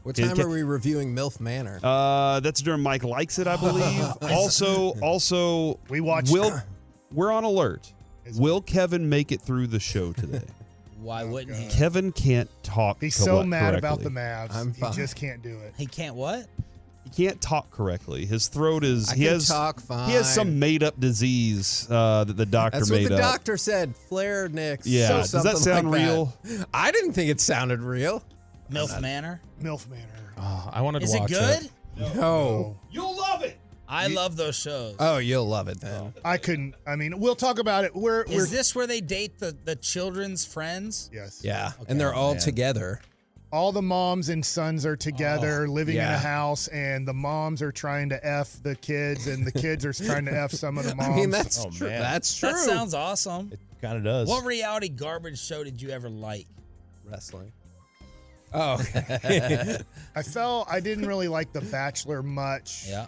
[SPEAKER 14] What time are we reviewing MILF Manor?
[SPEAKER 8] Uh, that's during Mike likes it, I believe. also, also
[SPEAKER 15] we watched.
[SPEAKER 8] Will we're on alert? Will Kevin make it through the show today?
[SPEAKER 2] Why wouldn't he?
[SPEAKER 8] Kevin can't talk.
[SPEAKER 15] He's so mad about the Mavs.
[SPEAKER 14] I'm
[SPEAKER 15] he just can't do it.
[SPEAKER 2] He can't what?
[SPEAKER 8] He can't talk correctly. His throat is.
[SPEAKER 14] I
[SPEAKER 8] he
[SPEAKER 14] can
[SPEAKER 8] has.
[SPEAKER 14] talk
[SPEAKER 8] He has some made up disease uh, that the doctor
[SPEAKER 14] That's what the
[SPEAKER 8] up.
[SPEAKER 14] doctor said. Flare Nicks.
[SPEAKER 8] Yeah,
[SPEAKER 14] So
[SPEAKER 8] does that sound
[SPEAKER 14] like
[SPEAKER 8] real?
[SPEAKER 14] I didn't think it sounded real.
[SPEAKER 2] MILF Manor?
[SPEAKER 15] MILF Manor.
[SPEAKER 7] Oh, I wanted to
[SPEAKER 2] Is
[SPEAKER 7] to
[SPEAKER 2] it
[SPEAKER 7] watch
[SPEAKER 2] good?
[SPEAKER 14] No.
[SPEAKER 6] You'll love it.
[SPEAKER 2] I love those shows.
[SPEAKER 14] Oh, you'll love it then. Oh.
[SPEAKER 15] I couldn't. I mean, we'll talk about it. We're we're
[SPEAKER 2] Is this where they date the, the children's friends?
[SPEAKER 15] yes.
[SPEAKER 14] Yeah,
[SPEAKER 2] Okay.
[SPEAKER 14] and they're all oh,
[SPEAKER 2] Man.
[SPEAKER 14] together.
[SPEAKER 15] All the moms and sons are together, oh, living in a house, and the moms are trying to f the kids, and the kids are trying to f some of the moms.
[SPEAKER 14] I mean, that's
[SPEAKER 6] Oh,
[SPEAKER 14] true.
[SPEAKER 6] man.
[SPEAKER 14] That's true.
[SPEAKER 2] That sounds awesome.
[SPEAKER 6] It kind of does.
[SPEAKER 2] What reality garbage show did you ever like?
[SPEAKER 14] wrestling. Oh.
[SPEAKER 15] I felt I didn't really like The Bachelor much.
[SPEAKER 2] Yeah.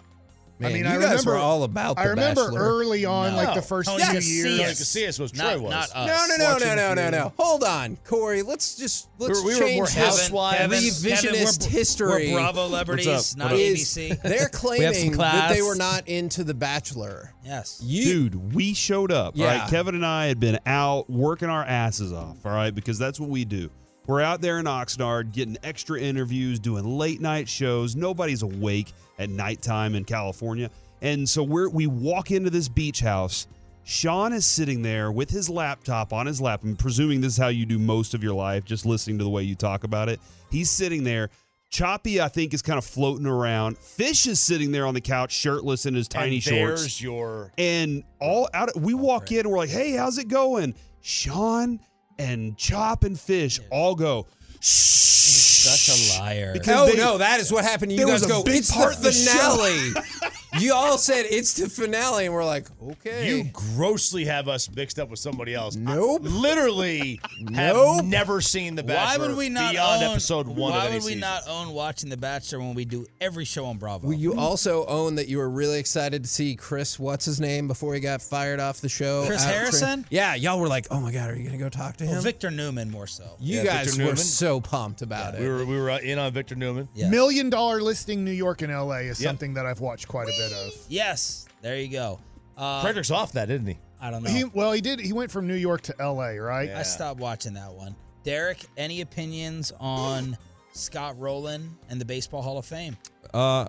[SPEAKER 14] Man,
[SPEAKER 15] I mean,
[SPEAKER 14] you
[SPEAKER 15] I
[SPEAKER 14] guys
[SPEAKER 15] remember
[SPEAKER 14] were all about. The I
[SPEAKER 15] remember
[SPEAKER 14] Bachelor.
[SPEAKER 15] early on,
[SPEAKER 2] No.
[SPEAKER 15] like the first
[SPEAKER 2] Tony
[SPEAKER 15] few
[SPEAKER 2] Casillas.
[SPEAKER 15] years.
[SPEAKER 6] Tony Casillas was
[SPEAKER 2] Not,
[SPEAKER 6] Troy was.
[SPEAKER 2] not us.
[SPEAKER 14] No, no, no, no, no, no, no. Hold on, Corey. Let's just let's
[SPEAKER 6] We were- we were
[SPEAKER 14] change
[SPEAKER 6] more
[SPEAKER 14] this.
[SPEAKER 6] housewives.
[SPEAKER 2] Kevin,
[SPEAKER 14] revisionist
[SPEAKER 2] Kevin, we're,
[SPEAKER 14] history.
[SPEAKER 2] We're Bravo celebrities, not
[SPEAKER 8] What up?
[SPEAKER 14] is
[SPEAKER 2] ABC.
[SPEAKER 14] they're claiming that they were not into The Bachelor.
[SPEAKER 2] Yes.
[SPEAKER 14] You,
[SPEAKER 8] Dude, we showed up.
[SPEAKER 14] Yeah.
[SPEAKER 8] right, Kevin and I had been out working our asses off. All right, because that's what we do. We're out there in Oxnard getting extra interviews, doing late night shows. Nobody's awake at nighttime in California, and so we're we walk into this beach house. Shan is sitting there with his laptop on his lap. I'm presuming this is how you do most of your life, just listening to the way you talk about it. He's sitting there. Choppy, I think, is kind of floating around. Fish is sitting there on the couch, shirtless in his tiny
[SPEAKER 6] and
[SPEAKER 8] shorts.
[SPEAKER 6] Your.
[SPEAKER 8] And all out, we walk in, and we're like, "Hey, how's it going?" Shan and Chop and Fish all go.
[SPEAKER 2] Such a liar.
[SPEAKER 8] Because
[SPEAKER 14] no,
[SPEAKER 8] they-
[SPEAKER 14] no, that is what happened. You
[SPEAKER 8] there
[SPEAKER 14] guys go. It's
[SPEAKER 8] part
[SPEAKER 14] the
[SPEAKER 8] of the show."
[SPEAKER 14] finale. you all said it's the finale, and we're like, okay.
[SPEAKER 6] You grossly have us mixed up with somebody else.
[SPEAKER 14] Nope.
[SPEAKER 6] I literally have
[SPEAKER 14] Nope.
[SPEAKER 6] never seen The Bachelor.
[SPEAKER 2] Why
[SPEAKER 6] Bachelor
[SPEAKER 2] would we not
[SPEAKER 6] beyond
[SPEAKER 2] own,
[SPEAKER 6] episode one
[SPEAKER 2] Why
[SPEAKER 6] of any
[SPEAKER 2] would we
[SPEAKER 6] season.
[SPEAKER 2] not own watching The Bachelor when we do every show on Bravo?
[SPEAKER 14] Well, you also own that you were really excited to see Chris, what's his name, before he got fired off the show.
[SPEAKER 2] Chris
[SPEAKER 14] out tra-
[SPEAKER 2] Harrison?
[SPEAKER 14] yeah, y'all were like, oh my God, are you going to go talk to him?
[SPEAKER 2] Well, Victor Newman more so.
[SPEAKER 14] you
[SPEAKER 6] Yeah,
[SPEAKER 14] guys
[SPEAKER 6] Victor
[SPEAKER 14] were
[SPEAKER 6] Newman.
[SPEAKER 14] so pumped about
[SPEAKER 6] We
[SPEAKER 14] it.
[SPEAKER 6] were we were uh, in on Victor Newman.
[SPEAKER 2] Yes.
[SPEAKER 15] Million dollar listing New York and LA is
[SPEAKER 6] Yep.
[SPEAKER 15] something that I've watched quite a bit of.
[SPEAKER 2] Yes, there you go. Uh,
[SPEAKER 6] Frederick's off that, didn't he?
[SPEAKER 2] I don't know.
[SPEAKER 15] He well, he did. He went from New York to LA, right?
[SPEAKER 2] I stopped watching that one. Derek, any opinions on Scott Rolen and the Baseball Hall of Fame?
[SPEAKER 16] Uh,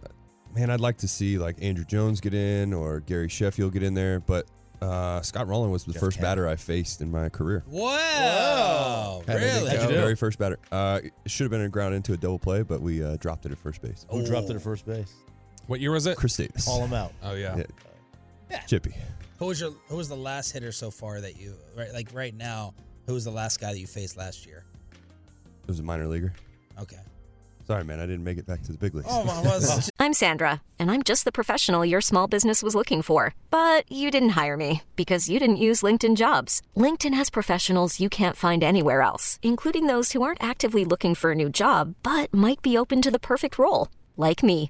[SPEAKER 16] man, I'd like to see like Andruw Jones get in or Gary Sheffield get in there, but uh, Scott Rolen was the
[SPEAKER 6] Jeff
[SPEAKER 16] first
[SPEAKER 6] Kent.
[SPEAKER 16] batter I faced in my career.
[SPEAKER 2] Wow,
[SPEAKER 14] How did it
[SPEAKER 2] really?
[SPEAKER 14] go?
[SPEAKER 16] The very first batter. Uh, should have been a ground into a double play, but we uh, dropped it at first base.
[SPEAKER 6] Who dropped it at first base?
[SPEAKER 7] What year was it?
[SPEAKER 16] Chris Davis.
[SPEAKER 6] Call him out.
[SPEAKER 7] Oh yeah.
[SPEAKER 16] Yeah. Chippy.
[SPEAKER 2] Who was your Who was the last hitter so far that you right like right now? Who was the last guy that you faced last year?
[SPEAKER 16] It was a minor leaguer.
[SPEAKER 2] Okay.
[SPEAKER 16] Sorry, man. I didn't make it back to the big leagues.
[SPEAKER 2] Oh, my was.
[SPEAKER 17] I'm Sandra, and I'm just the professional your small business was looking for. But you didn't hire me because you didn't use LinkedIn jobs. LinkedIn has professionals you can't find anywhere else, including those who aren't actively looking for a new job but might be open to the perfect role, like me.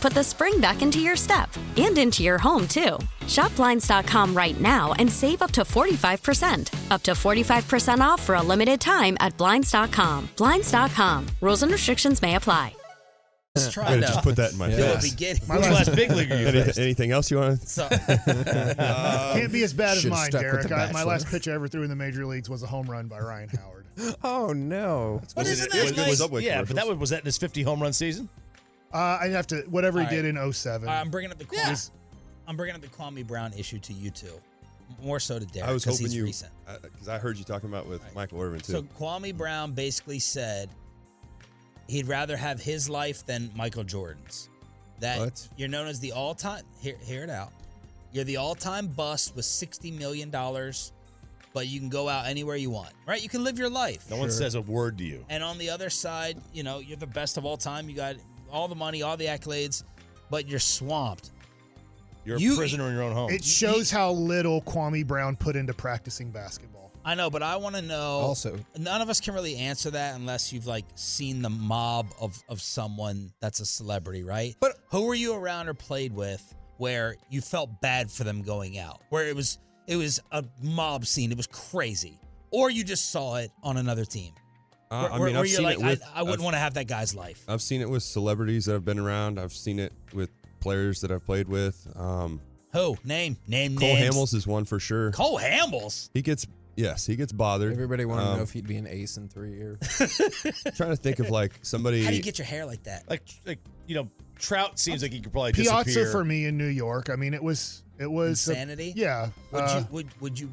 [SPEAKER 17] put the spring back into your step and into your home, too. Shop Blinds.com right now and save up to 45%. Up to 45% off for a limited time at Blinds.com. Blinds.com. Rules and restrictions may apply.
[SPEAKER 2] Let's try
[SPEAKER 16] Way to
[SPEAKER 2] to
[SPEAKER 16] just put that in my
[SPEAKER 2] fill
[SPEAKER 16] face.
[SPEAKER 2] the beginning.
[SPEAKER 6] Which last big leaguer you
[SPEAKER 16] Any- anything else you want?
[SPEAKER 2] So, um,
[SPEAKER 15] Can't be as bad as mine,
[SPEAKER 14] stuck
[SPEAKER 15] Derek. I, my last pitch I ever threw in the major leagues was a home run by Ryan Howard.
[SPEAKER 14] Oh no!
[SPEAKER 2] But
[SPEAKER 16] Was it-
[SPEAKER 2] isn't that
[SPEAKER 16] was it-
[SPEAKER 2] nice?
[SPEAKER 16] was Subway
[SPEAKER 6] Yeah, but that was, was that in his 50 home run season?
[SPEAKER 15] Uh, I'd have to whatever he
[SPEAKER 2] All
[SPEAKER 15] did in 07.
[SPEAKER 2] I'm bringing up the Kwame,
[SPEAKER 15] Is-
[SPEAKER 2] I'm bringing up the Kwame Brown issue to you too, more so to Derek
[SPEAKER 16] I was
[SPEAKER 2] because
[SPEAKER 16] hoping
[SPEAKER 2] he's
[SPEAKER 16] you,
[SPEAKER 2] recent.
[SPEAKER 16] because I heard you talking about with Michael Irvin too.
[SPEAKER 2] So Kwame Brown basically said he'd rather have his life than Michael Jordan's. That
[SPEAKER 14] What?
[SPEAKER 2] you're known as the all-time. Hear, hear it out. You're the all-time bust with sixty million dollars, but you can go out anywhere you want. Right? You can live your life.
[SPEAKER 6] No one says a word to you.
[SPEAKER 2] And on the other side, you know, you're the best of all time. You got all the money, all the accolades, but you're swamped.
[SPEAKER 6] You're
[SPEAKER 2] You-
[SPEAKER 6] a prisoner in your own home.
[SPEAKER 15] It shows how little Kwame Brown put into practicing basketball.
[SPEAKER 2] I know, but I want to know.
[SPEAKER 14] Also-
[SPEAKER 2] none of us can really answer that unless you've like seen the mob of of someone that's a celebrity, right?
[SPEAKER 14] But-
[SPEAKER 2] who were you around or played with where you felt bad for them going out, where it was it was a mob scene, it was crazy, or you just saw it on another team?
[SPEAKER 16] Uh, I
[SPEAKER 2] where-
[SPEAKER 16] mean,
[SPEAKER 2] where
[SPEAKER 16] I've seen
[SPEAKER 2] like,
[SPEAKER 16] it with.
[SPEAKER 2] I, I wouldn't
[SPEAKER 16] I've-
[SPEAKER 2] want to have that guy's life.
[SPEAKER 16] I've seen it with celebrities that have been around. I've seen it with players that I've played with. Um,
[SPEAKER 2] Who name name
[SPEAKER 16] Cole
[SPEAKER 2] names.
[SPEAKER 16] Hamels is one for sure.
[SPEAKER 2] Cole Hamels.
[SPEAKER 16] He gets yes, he gets bothered.
[SPEAKER 14] Everybody wanted to
[SPEAKER 16] Um,
[SPEAKER 14] know if he'd be an ace in three years.
[SPEAKER 16] trying to think of like somebody.
[SPEAKER 2] How do you get your hair like that?
[SPEAKER 6] like, like you know, Trout seems like he could probably
[SPEAKER 15] Piazza
[SPEAKER 6] disappear.
[SPEAKER 15] for me in New York. I mean, it was it was a-
[SPEAKER 2] Insanity.
[SPEAKER 15] yeah.
[SPEAKER 2] Would
[SPEAKER 15] uh,
[SPEAKER 2] you would would you?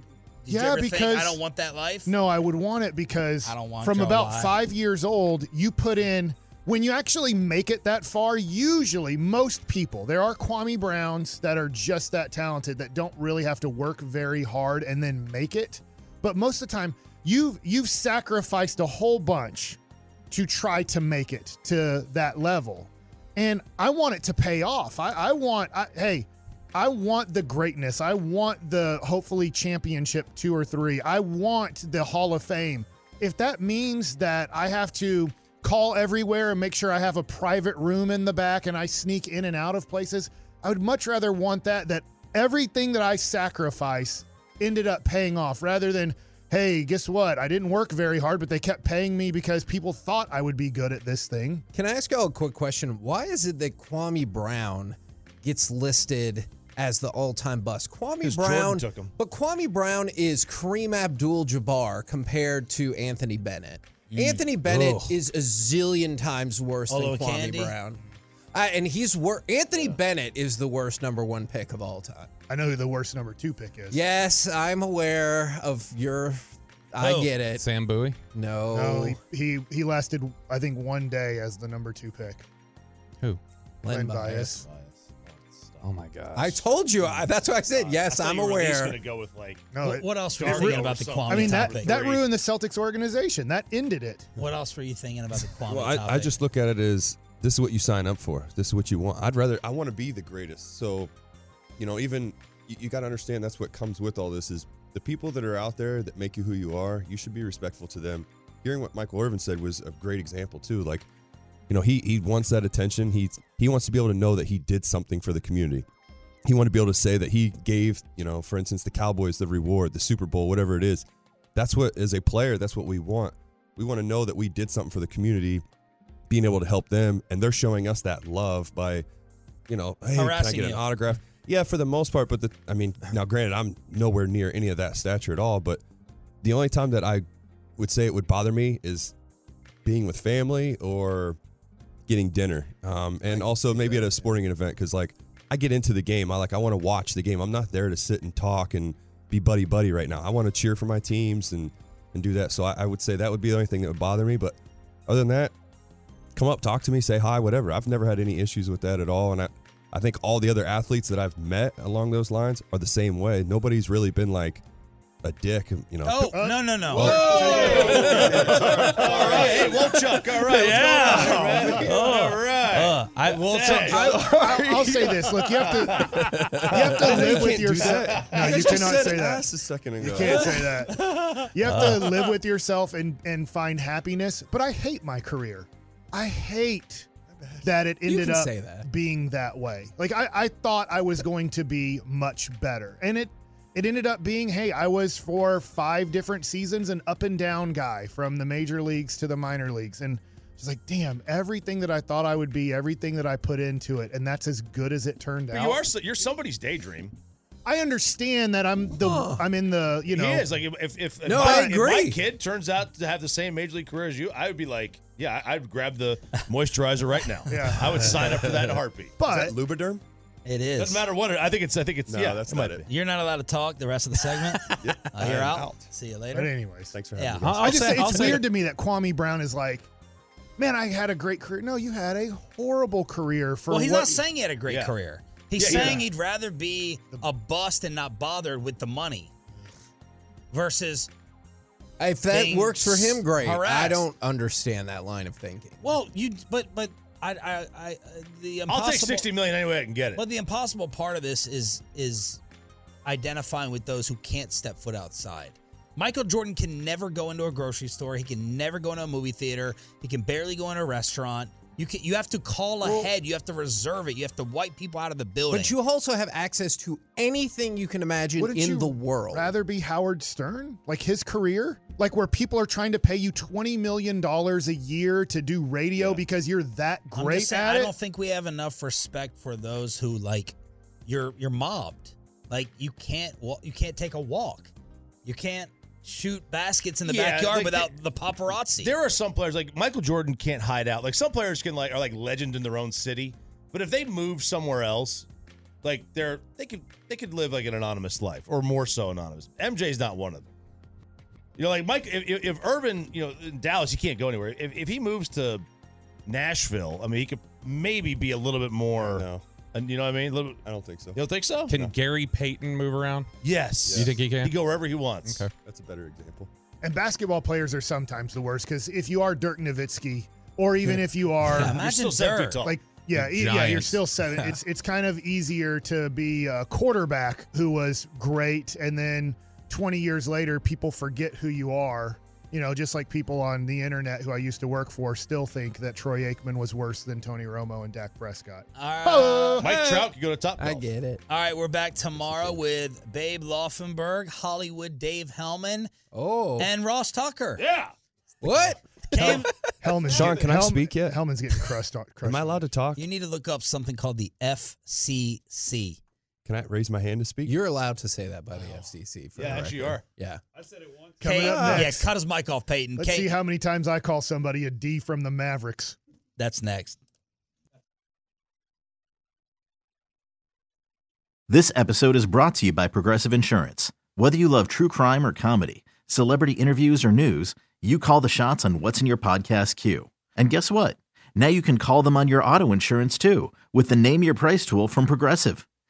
[SPEAKER 2] Did
[SPEAKER 15] yeah, because
[SPEAKER 2] think, I don't want that life.
[SPEAKER 15] No, I would want it because
[SPEAKER 2] I don't want
[SPEAKER 15] from about
[SPEAKER 2] life.
[SPEAKER 15] five years old, you put in when you actually make it that far. Usually, most people there are Kwame Browns that are just that talented that don't really have to work very hard and then make it. But most of the time, you've you've sacrificed a whole bunch to try to make it to that level, and I want it to pay off. I, I want I, hey. I want the greatness. I want the hopefully championship two or three. I want the Hall of Fame. If that means that I have to call everywhere and make sure I have a private room in the back and I sneak in and out of places, I would much rather want that, that everything that I sacrifice ended up paying off rather than, hey, guess what? I didn't work very hard, but they kept paying me because people thought I would be good at this thing.
[SPEAKER 14] Can I ask y'all a quick question? Why is it that Kwame Brown gets listed as the all-time bust? Kwame
[SPEAKER 6] 'Cause Jordan
[SPEAKER 14] Brown,
[SPEAKER 6] took him.
[SPEAKER 14] but Kwame Brown is Kareem Abdul-Jabbar compared to Anthony Bennett. Anthony Bennett
[SPEAKER 2] Ugh.
[SPEAKER 14] is a zillion times worse
[SPEAKER 2] Although
[SPEAKER 14] than Kwame
[SPEAKER 2] Candy?
[SPEAKER 14] Brown. Uh, and he's wor- Anthony Bennett is the worst number one pick of all time.
[SPEAKER 15] I know who the worst number two pick is.
[SPEAKER 14] Yes, I'm aware of your. I
[SPEAKER 2] Oh.
[SPEAKER 14] get it.
[SPEAKER 7] Sam Bowie.
[SPEAKER 14] No.
[SPEAKER 15] No, he, he he lasted I think one day as the number two pick.
[SPEAKER 7] Who?
[SPEAKER 15] Len
[SPEAKER 14] Len
[SPEAKER 15] Bias.
[SPEAKER 7] Oh my god.
[SPEAKER 14] I told you. I, that's what I said uh, yes.
[SPEAKER 6] I
[SPEAKER 14] I'm
[SPEAKER 6] you were at least
[SPEAKER 14] aware.
[SPEAKER 6] gonna go with like.
[SPEAKER 15] No,
[SPEAKER 2] What, what else were you thinking about the Kwame
[SPEAKER 15] I mean that
[SPEAKER 2] topic?
[SPEAKER 15] that ruined the Celtics organization. That ended it.
[SPEAKER 2] What else were you thinking about the Kwame
[SPEAKER 16] Well, I. I just look at it as this is what you sign up for. This is what you want. I'd rather I want to be the greatest. So, you know, even you, you got to understand that's what comes with all this is the people that are out there that make you who you are. You should be respectful to them. Hearing what Michael Irvin said was a great example too. Like, you know, he he wants that attention. He he wants to be able to know that he did something for the community. He wanted to be able to say that he gave, you know, for instance, the Cowboys the reward, the Super Bowl, whatever it is. That's what as a player, that's what we want. We want to know that we did something for the community being able to help them and they're showing us that love by you know hey can i get an
[SPEAKER 2] you.
[SPEAKER 16] autograph yeah for the most part but the i mean now granted i'm nowhere near any of that stature at all but the only time that i would say it would bother me is being with family or getting dinner um, and also maybe at a sporting event because like i get into the game i like i want to watch the game i'm not there to sit and talk and be buddy buddy right now i want to cheer for my teams and and do that so I, I would say that would be the only thing that would bother me but other than that come up, talk to me, say hi, whatever. I've never had any issues with that at all. And I, I think all the other athletes that I've met along those lines are the same way. Nobody's really been like a dick, you know.
[SPEAKER 2] Oh no no no!
[SPEAKER 6] all right, hey, Wolchuk. All right,
[SPEAKER 2] Yeah.
[SPEAKER 6] what's going on, man?
[SPEAKER 2] Oh.
[SPEAKER 6] all right.
[SPEAKER 2] Uh, I will.
[SPEAKER 6] Dang.
[SPEAKER 15] I, I'll, I'll say this. Look, you have to you have to
[SPEAKER 16] I know you
[SPEAKER 15] live with yourself. No,
[SPEAKER 16] You
[SPEAKER 15] you
[SPEAKER 16] guys just
[SPEAKER 15] cannot
[SPEAKER 16] said
[SPEAKER 15] say that.
[SPEAKER 16] ass a second ago.
[SPEAKER 15] You can't say that. You have to live with yourself and and find happiness. But I hate my career. I hate that it ended up
[SPEAKER 14] say that.
[SPEAKER 15] being that way. Like I, I thought I was going to be much better, and it it ended up being hey I was for five different seasons an up and down guy from the major leagues to the minor leagues, and just like damn everything that I thought I would be, everything that I put into it, and that's as good as it turned
[SPEAKER 6] But
[SPEAKER 15] out.
[SPEAKER 6] you are so- you're somebody's daydream.
[SPEAKER 15] I understand that I'm the I'm in the you know
[SPEAKER 6] he is like if if, if,
[SPEAKER 15] No,
[SPEAKER 6] my,
[SPEAKER 15] I
[SPEAKER 6] if
[SPEAKER 15] agree.
[SPEAKER 6] my kid turns out to have the same major league career as you, I would be like, yeah, I- I'd grab the moisturizer right now.
[SPEAKER 15] Yeah.
[SPEAKER 6] I would sign up for that in a heartbeat.
[SPEAKER 15] But
[SPEAKER 16] Lubriderm?
[SPEAKER 2] It is.
[SPEAKER 6] Doesn't matter what. It, I think it's. I think it's.
[SPEAKER 16] No,
[SPEAKER 6] yeah,
[SPEAKER 16] that's
[SPEAKER 6] it
[SPEAKER 16] not it.
[SPEAKER 6] be.
[SPEAKER 2] You're not allowed to talk the rest of the segment. Uh, you're out.
[SPEAKER 16] out.
[SPEAKER 2] See you later.
[SPEAKER 15] But anyways,
[SPEAKER 16] Thanks for
[SPEAKER 2] Yeah.
[SPEAKER 16] having me.
[SPEAKER 2] I'll-
[SPEAKER 15] I just
[SPEAKER 2] say-
[SPEAKER 15] say
[SPEAKER 2] I'll
[SPEAKER 15] it's weird
[SPEAKER 2] that-
[SPEAKER 15] to me that Kwame Brown is like, man, I had a great career. No, you had a horrible career for.
[SPEAKER 2] Well, he's
[SPEAKER 15] what-
[SPEAKER 2] not saying he had a great
[SPEAKER 6] Yeah.
[SPEAKER 2] career. He's
[SPEAKER 6] Yeah, yeah.
[SPEAKER 2] saying he'd rather be a bust and not bothered with the money versus.
[SPEAKER 14] If that works for him, great. I don't understand that line of thinking.
[SPEAKER 2] Well, you but but I I, I uh, the impossible,
[SPEAKER 6] I'll take sixty million any way I can get it.
[SPEAKER 2] But the impossible part of this is is identifying with those who can't step foot outside. Michael Jordan can never go into a grocery store. He can never go into a movie theater. He can barely go in a restaurant. You can you have to call ahead. You have to reserve it. You have to wipe people out of the building.
[SPEAKER 14] But you also have access to anything you can imagine
[SPEAKER 15] Wouldn't
[SPEAKER 14] in
[SPEAKER 15] you
[SPEAKER 14] the world.
[SPEAKER 15] rather be Howard Stern, like his career, like where people are trying to pay you twenty million dollars a year to do radio because you're that great
[SPEAKER 2] just saying,
[SPEAKER 15] at
[SPEAKER 2] I don't think we have enough respect for those who like you're you're mobbed. Like you can't wa- you can't take a walk. You can't shoot baskets in the
[SPEAKER 6] Yeah,
[SPEAKER 2] backyard
[SPEAKER 6] like,
[SPEAKER 2] without the paparazzi.
[SPEAKER 6] There are some players like Michael Jordan can't hide out. Like some players can like are like legend in their own city, but if they move somewhere else, like they're they could they could live like an anonymous life or more so anonymous. MJ's not one of them. You know, like Mike, if, if if Irvin, you know, in Dallas, he can't go anywhere. If, if he moves to Nashville, I mean, he could maybe be a little bit more.
[SPEAKER 16] No.
[SPEAKER 6] And you know what I mean? A little,
[SPEAKER 16] I don't think so.
[SPEAKER 6] you don't think so?
[SPEAKER 7] Can Gary Payton move around?
[SPEAKER 6] yes.
[SPEAKER 7] You think he can?
[SPEAKER 6] He go wherever he wants.
[SPEAKER 7] Okay.
[SPEAKER 16] That's a better example.
[SPEAKER 15] And basketball players are sometimes the worst because if you are Dirk Nowitzki, or even if you are
[SPEAKER 2] Yeah,
[SPEAKER 6] You're
[SPEAKER 2] imagine
[SPEAKER 6] still seven feet
[SPEAKER 2] Dirk.
[SPEAKER 6] tall.
[SPEAKER 15] like yeah, e- yeah, you're
[SPEAKER 7] Giants.
[SPEAKER 15] still seven. It's it's kind of easier to be a quarterback who was great, and then 20 years later, people forget who you are. You know, just like people on the internet who I used to work for still think that Troy Aikman was worse than Tony Romo and Dak Prescott.
[SPEAKER 2] All right.
[SPEAKER 6] Mike Trout could go to top.
[SPEAKER 14] I
[SPEAKER 6] golf.
[SPEAKER 14] get it.
[SPEAKER 2] All right, we're back tomorrow with Babe Laufenberg, Hollywood Dave Helman,
[SPEAKER 14] Oh,
[SPEAKER 2] and Ross Tucker.
[SPEAKER 6] Yeah.
[SPEAKER 14] what?
[SPEAKER 2] Cam,
[SPEAKER 15] Helman's
[SPEAKER 16] Shan,
[SPEAKER 15] getting-
[SPEAKER 16] can I speak yet?
[SPEAKER 15] Helman's getting crushed on. Crushed
[SPEAKER 16] Am I
[SPEAKER 15] on.
[SPEAKER 16] allowed to talk?
[SPEAKER 2] you need to look up something called the FCC.
[SPEAKER 16] Can I raise my hand to speak?
[SPEAKER 14] You're allowed to say that by the FCC. For
[SPEAKER 6] Yeah,
[SPEAKER 14] the
[SPEAKER 6] actually you are.
[SPEAKER 14] Yeah. I said it once.
[SPEAKER 15] Coming
[SPEAKER 2] Kate-
[SPEAKER 15] up
[SPEAKER 2] yeah,
[SPEAKER 15] next.
[SPEAKER 2] cut his mic off, Payton.
[SPEAKER 15] Let's
[SPEAKER 2] Kate,
[SPEAKER 15] see how many times I call somebody a D from the Mavericks.
[SPEAKER 2] that's next.
[SPEAKER 18] This episode is brought to you by Progressive Insurance. Whether you love true crime or comedy, celebrity interviews, or news, you call the shots on what's in your podcast queue. And guess what? Now you can call them on your auto insurance too with the Name Your Price tool from Progressive.